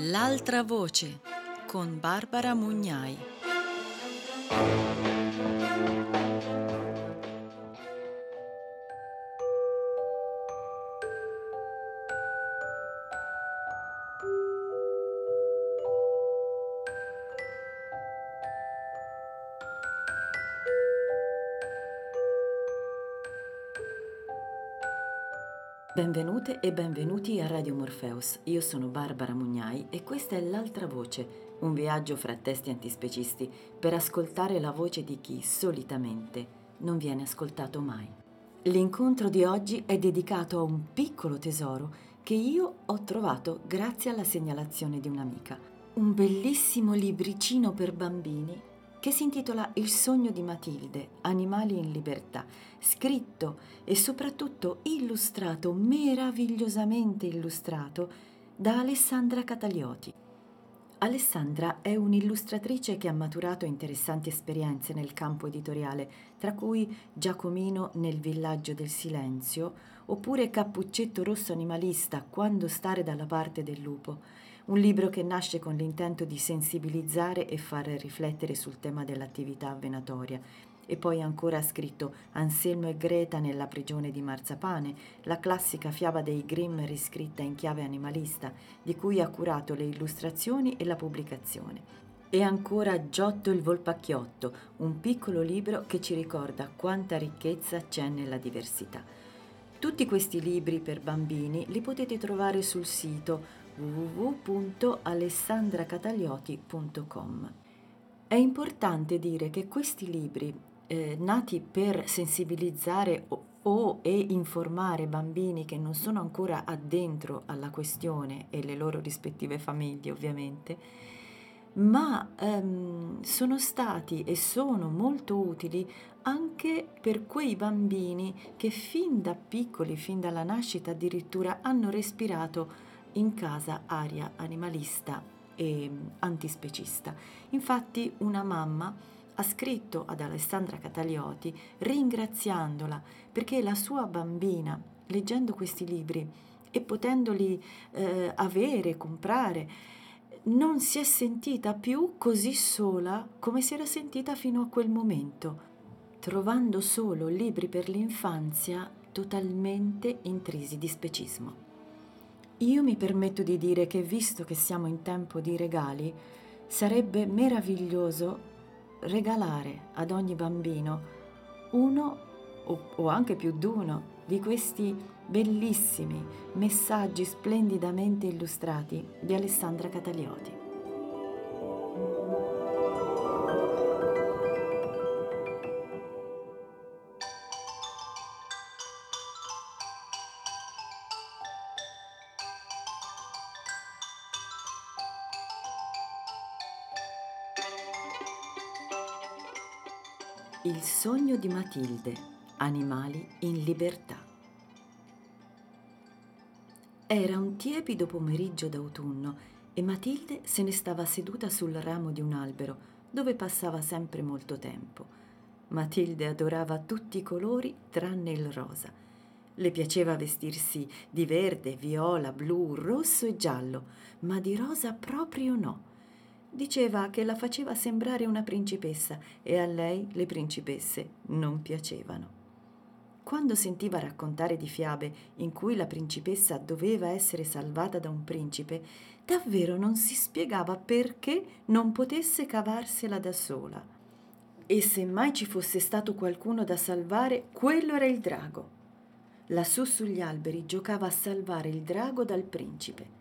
L'altra voce con Barbara Mugnai. Benvenute e benvenuti a Radio Morpheus. Io sono Barbara Mugnai e questa è L'altra voce, un viaggio fra testi antispecisti per ascoltare la voce di chi solitamente non viene ascoltato mai. L'incontro di oggi è dedicato a un piccolo tesoro che io ho trovato grazie alla segnalazione di un'amica. Un bellissimo libricino per bambini che si intitola Il sogno di Matilde, Animali in libertà, scritto e soprattutto illustrato, meravigliosamente illustrato, da Alessandra Catalioti. Alessandra è un'illustratrice che ha maturato interessanti esperienze nel campo editoriale, tra cui Giacomino nel villaggio del silenzio, oppure Cappuccetto rosso animalista, quando stare dalla parte del lupo, un libro che nasce con l'intento di sensibilizzare e far riflettere sul tema dell'attività venatoria. E poi ancora ha scritto Anselmo e Greta nella prigione di Marzapane, la classica fiaba dei Grimm riscritta in chiave animalista, di cui ha curato le illustrazioni e la pubblicazione. E ancora Giotto il Volpacchiotto, un piccolo libro che ci ricorda quanta ricchezza c'è nella diversità. Tutti questi libri per bambini li potete trovare sul sito www.alessandracataglioti.com. È importante dire che questi libri, eh, nati per sensibilizzare o, o e informare bambini che non sono ancora addentro alla questione e le loro rispettive famiglie ovviamente, ma ehm, sono stati e sono molto utili anche per quei bambini che fin da piccoli, fin dalla nascita addirittura, hanno respirato in casa aria animalista e antispecista. Infatti una mamma ha scritto ad Alessandra Catalioti ringraziandola perché la sua bambina, leggendo questi libri e potendoli eh, avere, comprare, non si è sentita più così sola come si era sentita fino a quel momento, trovando solo libri per l'infanzia totalmente intrisi di specismo. Io mi permetto di dire che visto che siamo in tempo di regali, sarebbe meraviglioso regalare ad ogni bambino uno o, o anche più di uno di questi bellissimi messaggi splendidamente illustrati di Alessandra Catalioti. Il sogno di Matilde, animali in libertà. Era un tiepido pomeriggio d'autunno e Matilde se ne stava seduta sul ramo di un albero dove passava sempre molto tempo. Matilde adorava tutti i colori tranne il rosa. Le piaceva vestirsi di verde, viola, blu, rosso e giallo, ma di rosa proprio no diceva che la faceva sembrare una principessa e a lei le principesse non piacevano. Quando sentiva raccontare di fiabe in cui la principessa doveva essere salvata da un principe, davvero non si spiegava perché non potesse cavarsela da sola. E se mai ci fosse stato qualcuno da salvare, quello era il drago. Lassù sugli alberi giocava a salvare il drago dal principe.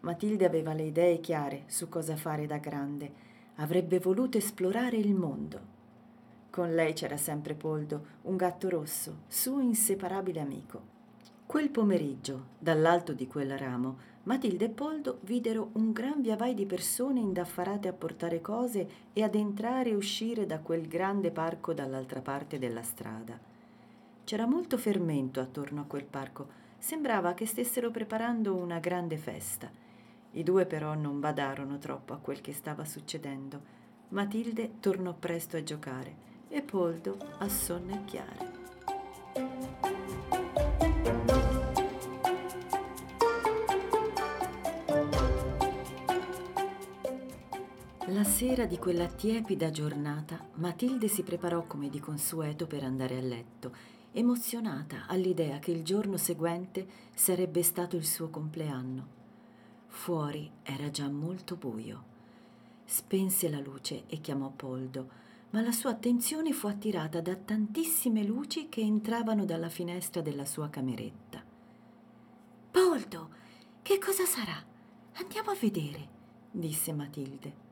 Matilde aveva le idee chiare su cosa fare da grande. Avrebbe voluto esplorare il mondo. Con lei c'era sempre Poldo, un gatto rosso, suo inseparabile amico. Quel pomeriggio, dall'alto di quel ramo, Matilde e Poldo videro un gran viavai di persone indaffarate a portare cose e ad entrare e uscire da quel grande parco dall'altra parte della strada. C'era molto fermento attorno a quel parco. Sembrava che stessero preparando una grande festa. I due però non badarono troppo a quel che stava succedendo. Matilde tornò presto a giocare e Poldo a sonnecchiare. sera di quella tiepida giornata, Matilde si preparò come di consueto per andare a letto, emozionata all'idea che il giorno seguente sarebbe stato il suo compleanno. Fuori era già molto buio. Spense la luce e chiamò Poldo, ma la sua attenzione fu attirata da tantissime luci che entravano dalla finestra della sua cameretta. Poldo, che cosa sarà? Andiamo a vedere, disse Matilde.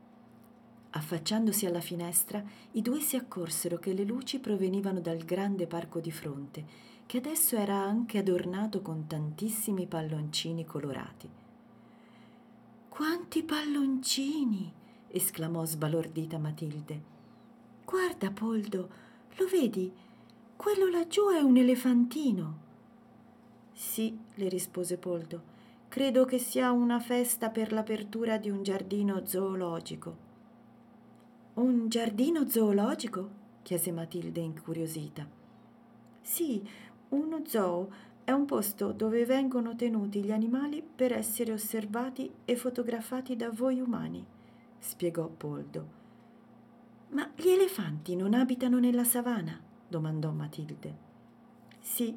Affacciandosi alla finestra, i due si accorsero che le luci provenivano dal grande parco di fronte, che adesso era anche adornato con tantissimi palloncini colorati. Quanti palloncini! esclamò sbalordita Matilde. Guarda, Poldo, lo vedi? Quello laggiù è un elefantino. Sì, le rispose Poldo. Credo che sia una festa per l'apertura di un giardino zoologico. Un giardino zoologico? chiese Matilde incuriosita. Sì, uno zoo è un posto dove vengono tenuti gli animali per essere osservati e fotografati da voi umani, spiegò Poldo. Ma gli elefanti non abitano nella savana? domandò Matilde. Sì,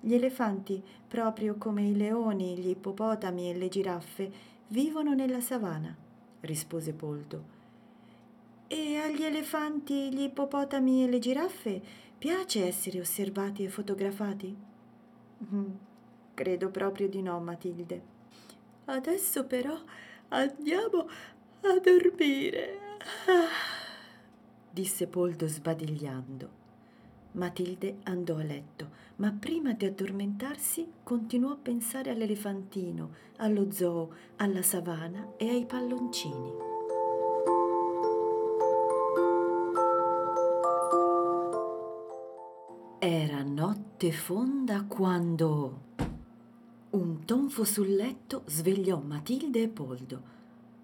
gli elefanti, proprio come i leoni, gli ippopotami e le giraffe, vivono nella savana, rispose Poldo. E agli elefanti, gli ippopotami e le giraffe piace essere osservati e fotografati? Mm, credo proprio di no, Matilde. Adesso però andiamo a dormire, disse Poldo sbadigliando. Matilde andò a letto, ma prima di addormentarsi continuò a pensare all'elefantino, allo zoo, alla savana e ai palloncini. Era notte fonda quando un tonfo sul letto svegliò Matilde e Poldo.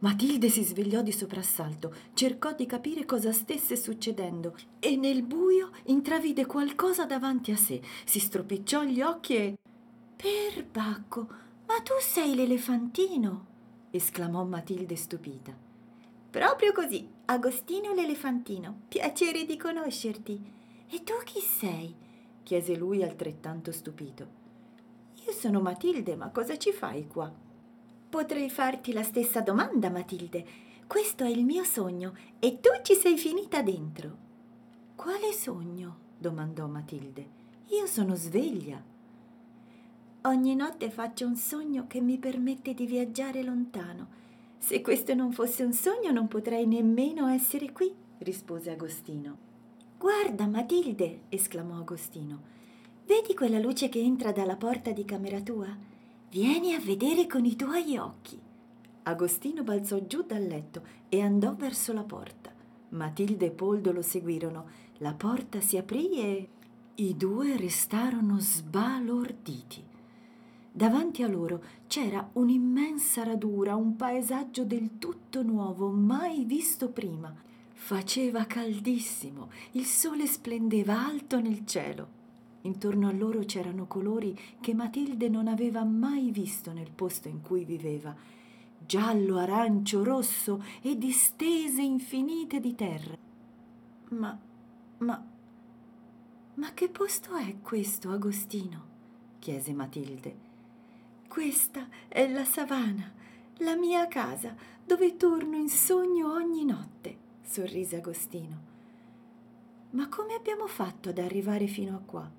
Matilde si svegliò di soprassalto, cercò di capire cosa stesse succedendo e nel buio intravide qualcosa davanti a sé. Si stropicciò gli occhi e. Perbacco, ma tu sei l'elefantino! esclamò Matilde stupita. Proprio così, Agostino l'elefantino. Piacere di conoscerti. E tu chi sei? Chiese lui altrettanto stupito. Io sono Matilde, ma cosa ci fai qua? Potrei farti la stessa domanda, Matilde. Questo è il mio sogno e tu ci sei finita dentro. Quale sogno? domandò Matilde. Io sono sveglia. Ogni notte faccio un sogno che mi permette di viaggiare lontano. Se questo non fosse un sogno non potrei nemmeno essere qui, rispose Agostino. Guarda, Matilde, esclamò Agostino. Vedi quella luce che entra dalla porta di camera tua? Vieni a vedere con i tuoi occhi. Agostino balzò giù dal letto e andò verso la porta. Matilde e Poldo lo seguirono. La porta si aprì e i due restarono sbalorditi. Davanti a loro c'era un'immensa radura, un paesaggio del tutto nuovo, mai visto prima. Faceva caldissimo, il sole splendeva alto nel cielo. Intorno a loro c'erano colori che Matilde non aveva mai visto nel posto in cui viveva. Giallo, arancio, rosso e distese infinite di terra. Ma, ma, ma che posto è questo, Agostino? chiese Matilde. Questa è la savana, la mia casa, dove torno in sogno ogni notte sorrise Agostino. Ma come abbiamo fatto ad arrivare fino a qua?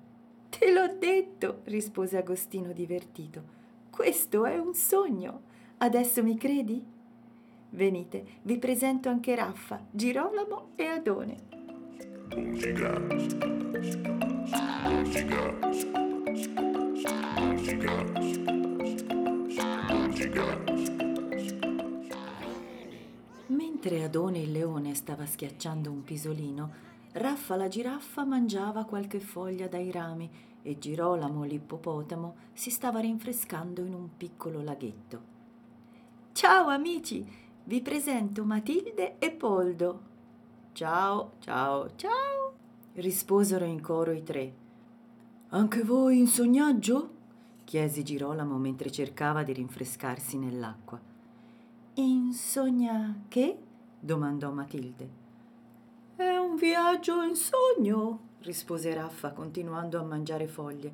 Te l'ho detto, rispose Agostino divertito. Questo è un sogno. Adesso mi credi? Venite, vi presento anche Raffa, Girolamo e Adone. Musica. Musica. Musica. Musica. Mentre Adone il leone stava schiacciando un pisolino, Raffa la giraffa mangiava qualche foglia dai rami e Girolamo l'ippopotamo si stava rinfrescando in un piccolo laghetto. Ciao amici, vi presento Matilde e Poldo. Ciao, ciao, ciao, risposero in coro i tre. Anche voi in sognaggio? chiese Girolamo mentre cercava di rinfrescarsi nell'acqua. In sogna che? Domandò Matilde. È un viaggio in sogno, rispose Raffa continuando a mangiare foglie.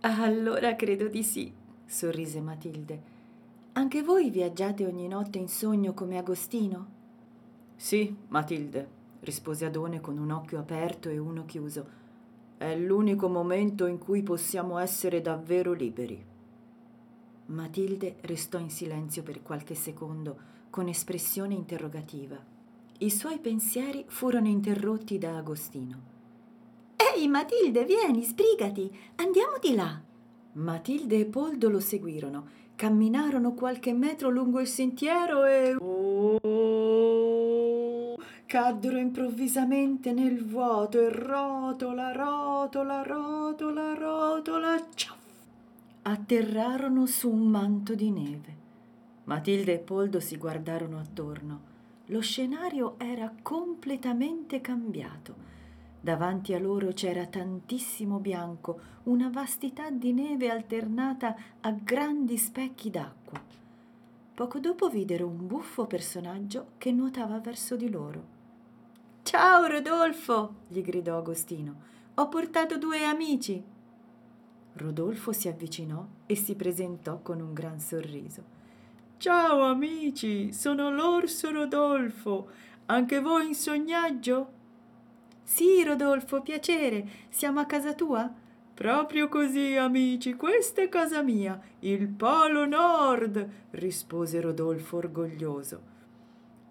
Allora credo di sì, sorrise Matilde. Anche voi viaggiate ogni notte in sogno come Agostino? Sì, Matilde, rispose Adone con un occhio aperto e uno chiuso. È l'unico momento in cui possiamo essere davvero liberi. Matilde restò in silenzio per qualche secondo, con espressione interrogativa. I suoi pensieri furono interrotti da Agostino. Ehi, Matilde, vieni, sbrigati, andiamo di là. Matilde e Poldo lo seguirono, camminarono qualche metro lungo il sentiero e... Oh, caddero improvvisamente nel vuoto e rotola, rotola, rotola, rotola, ciao atterrarono su un manto di neve. Matilde e Poldo si guardarono attorno. Lo scenario era completamente cambiato. Davanti a loro c'era tantissimo bianco, una vastità di neve alternata a grandi specchi d'acqua. Poco dopo videro un buffo personaggio che nuotava verso di loro. Ciao Rodolfo! gli gridò Agostino. Ho portato due amici. Rodolfo si avvicinò e si presentò con un gran sorriso. Ciao amici, sono l'orso Rodolfo. Anche voi in sognaggio? Sì, Rodolfo, piacere. Siamo a casa tua? Proprio così, amici, questa è casa mia, il Polo Nord, rispose Rodolfo orgoglioso.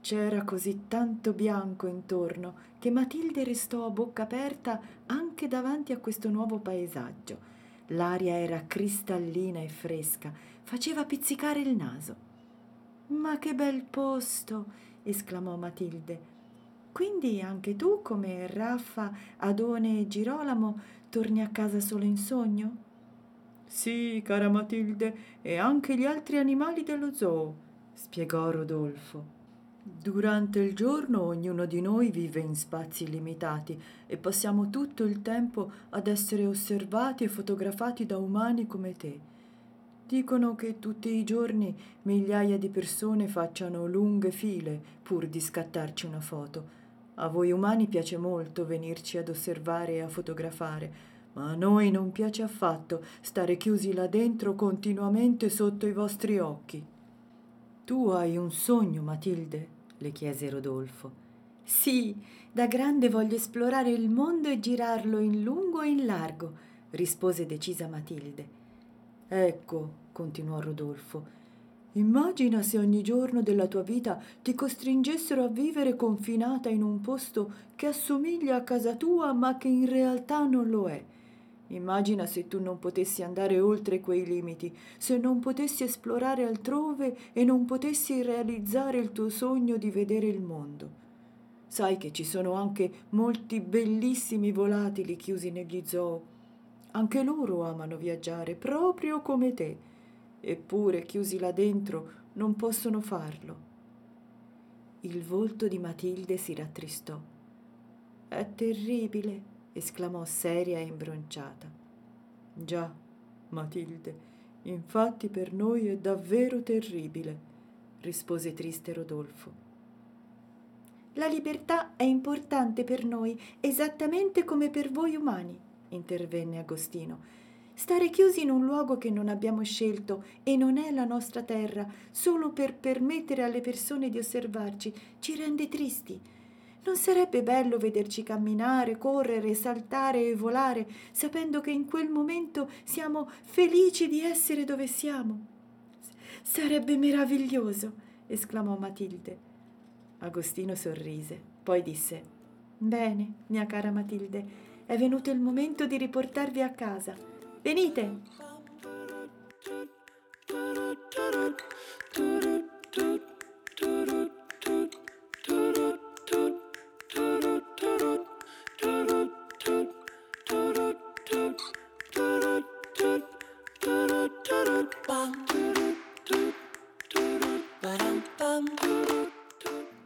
C'era così tanto bianco intorno che Matilde restò a bocca aperta anche davanti a questo nuovo paesaggio. L'aria era cristallina e fresca, faceva pizzicare il naso. Ma che bel posto! esclamò Matilde. Quindi anche tu, come Raffa, Adone e Girolamo, torni a casa solo in sogno? Sì, cara Matilde, e anche gli altri animali dello zoo, spiegò Rodolfo. Durante il giorno ognuno di noi vive in spazi limitati e passiamo tutto il tempo ad essere osservati e fotografati da umani come te. Dicono che tutti i giorni migliaia di persone facciano lunghe file pur di scattarci una foto. A voi umani piace molto venirci ad osservare e a fotografare, ma a noi non piace affatto stare chiusi là dentro continuamente sotto i vostri occhi. Tu hai un sogno, Matilde? le chiese Rodolfo. Sì, da grande voglio esplorare il mondo e girarlo in lungo e in largo, rispose decisa Matilde. Ecco, continuò Rodolfo, immagina se ogni giorno della tua vita ti costringessero a vivere confinata in un posto che assomiglia a casa tua ma che in realtà non lo è. Immagina se tu non potessi andare oltre quei limiti, se non potessi esplorare altrove e non potessi realizzare il tuo sogno di vedere il mondo. Sai che ci sono anche molti bellissimi volatili chiusi negli zoo. Anche loro amano viaggiare, proprio come te. Eppure, chiusi là dentro, non possono farlo. Il volto di Matilde si rattristò. È terribile, esclamò seria e imbronciata. Già, Matilde, infatti per noi è davvero terribile, rispose triste Rodolfo. La libertà è importante per noi, esattamente come per voi umani, intervenne Agostino. Stare chiusi in un luogo che non abbiamo scelto e non è la nostra terra, solo per permettere alle persone di osservarci, ci rende tristi. Non sarebbe bello vederci camminare, correre, saltare e volare, sapendo che in quel momento siamo felici di essere dove siamo? Sarebbe meraviglioso, esclamò Matilde. Agostino sorrise, poi disse Bene, mia cara Matilde, è venuto il momento di riportarvi a casa. Venite!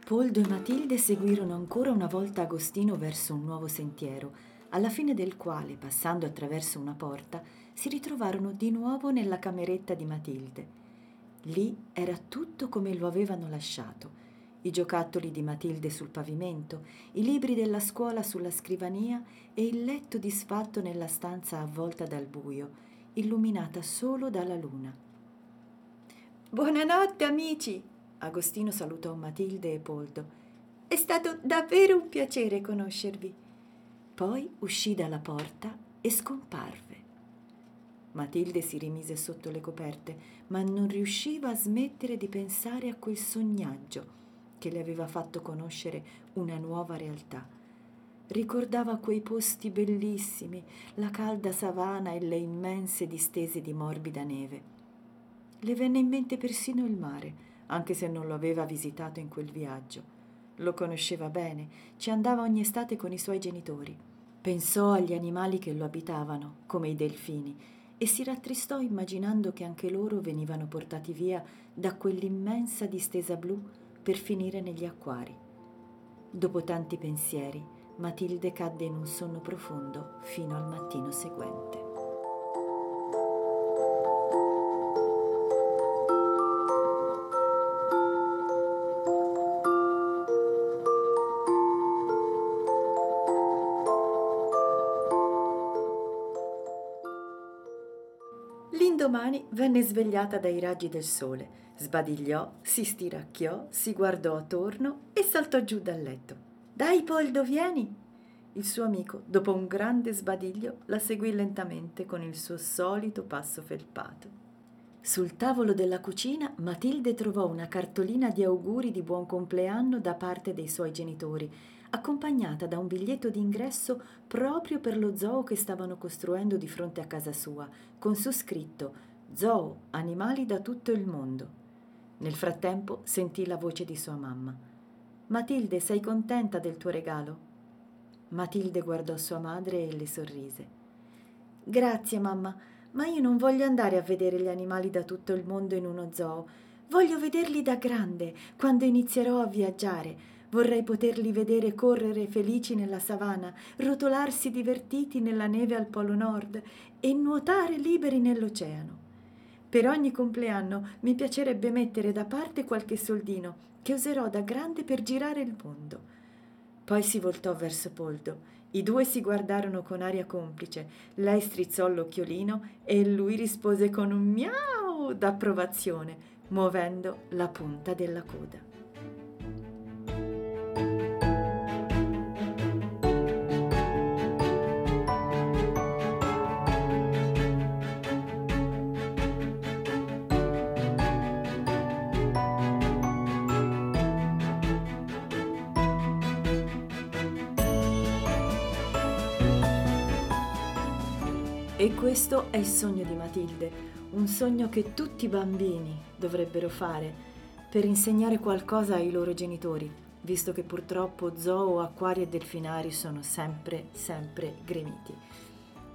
Poldo e Matilde seguirono ancora una volta Agostino verso un nuovo sentiero, alla fine del quale, passando attraverso una porta, si ritrovarono di nuovo nella cameretta di Matilde. Lì era tutto come lo avevano lasciato. i giocattoli di Matilde sul pavimento, i libri della scuola sulla scrivania e il letto disfatto nella stanza avvolta dal buio, illuminata solo dalla luna. Buonanotte amici! Agostino salutò Matilde e Poldo. È stato davvero un piacere conoscervi. Poi uscì dalla porta e scomparve. Matilde si rimise sotto le coperte, ma non riusciva a smettere di pensare a quel sognaggio che le aveva fatto conoscere una nuova realtà. Ricordava quei posti bellissimi, la calda savana e le immense distese di morbida neve. Le venne in mente persino il mare, anche se non lo aveva visitato in quel viaggio. Lo conosceva bene, ci andava ogni estate con i suoi genitori. Pensò agli animali che lo abitavano, come i delfini, e si rattristò immaginando che anche loro venivano portati via da quell'immensa distesa blu per finire negli acquari. Dopo tanti pensieri, Matilde cadde in un sonno profondo fino al mattino seguente. L'indomani venne svegliata dai raggi del sole, sbadigliò, si stiracchiò, si guardò attorno e saltò giù dal letto. Dai, Poldo, vieni! Il suo amico, dopo un grande sbadiglio, la seguì lentamente con il suo solito passo felpato. Sul tavolo della cucina Matilde trovò una cartolina di auguri di buon compleanno da parte dei suoi genitori, accompagnata da un biglietto d'ingresso proprio per lo zoo che stavano costruendo di fronte a casa sua, con su scritto Zoo, animali da tutto il mondo. Nel frattempo sentì la voce di sua mamma. Matilde, sei contenta del tuo regalo? Matilde guardò sua madre e le sorrise. Grazie, mamma, ma io non voglio andare a vedere gli animali da tutto il mondo in uno zoo. Voglio vederli da grande, quando inizierò a viaggiare. Vorrei poterli vedere correre felici nella savana, rotolarsi divertiti nella neve al Polo Nord e nuotare liberi nell'oceano. Per ogni compleanno mi piacerebbe mettere da parte qualche soldino che userò da grande per girare il mondo. Poi si voltò verso Poldo. I due si guardarono con aria complice. Lei strizzò l'occhiolino e lui rispose con un miau d'approvazione, muovendo la punta della coda. Questo è il sogno di Matilde, un sogno che tutti i bambini dovrebbero fare per insegnare qualcosa ai loro genitori, visto che purtroppo zoo, acquari e delfinari sono sempre, sempre gremiti.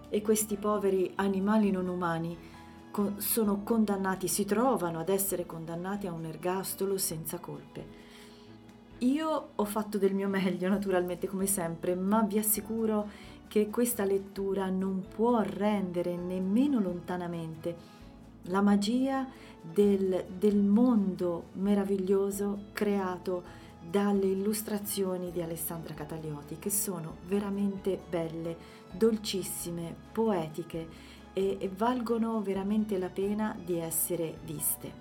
E questi poveri animali non umani sono condannati, si trovano ad essere condannati a un ergastolo senza colpe. Io ho fatto del mio meglio, naturalmente, come sempre, ma vi assicuro che questa lettura non può rendere nemmeno lontanamente la magia del, del mondo meraviglioso creato dalle illustrazioni di Alessandra Catalioti, che sono veramente belle, dolcissime, poetiche e, e valgono veramente la pena di essere viste.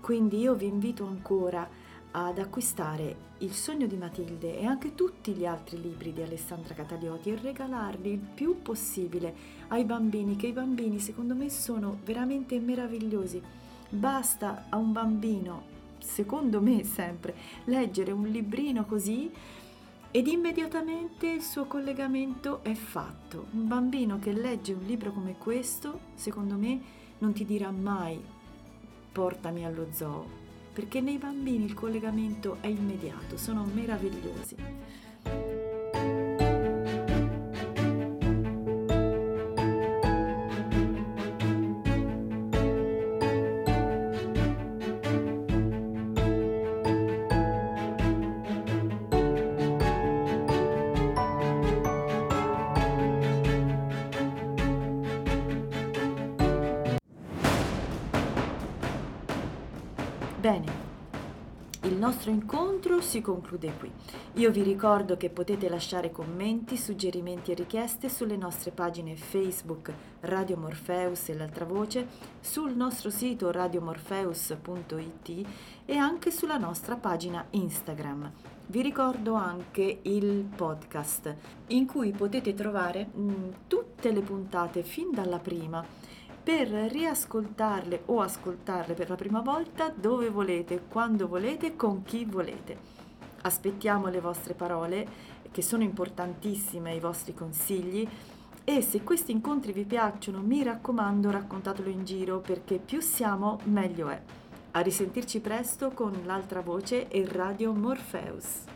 Quindi io vi invito ancora a ad acquistare Il sogno di Matilde e anche tutti gli altri libri di Alessandra Catalioti e regalarli il più possibile ai bambini, che i bambini secondo me sono veramente meravigliosi. Basta a un bambino, secondo me sempre, leggere un librino così ed immediatamente il suo collegamento è fatto. Un bambino che legge un libro come questo, secondo me, non ti dirà mai portami allo zoo, perché nei bambini il collegamento è immediato, sono meravigliosi. Nostro incontro si conclude qui. Io vi ricordo che potete lasciare commenti, suggerimenti e richieste sulle nostre pagine Facebook Radio Morpheus e l'altra voce, sul nostro sito radiomorpheus.it e anche sulla nostra pagina Instagram. Vi ricordo anche il podcast in cui potete trovare mh, mm, tutte le puntate fin dalla prima per riascoltarle o ascoltarle per la prima volta dove volete, quando volete, con chi volete. Aspettiamo le vostre parole, che sono importantissime, i vostri consigli e se questi incontri vi piacciono, mi raccomando, raccontatelo in giro perché più siamo, meglio è. A risentirci presto con l'altra voce e Radio Morpheus.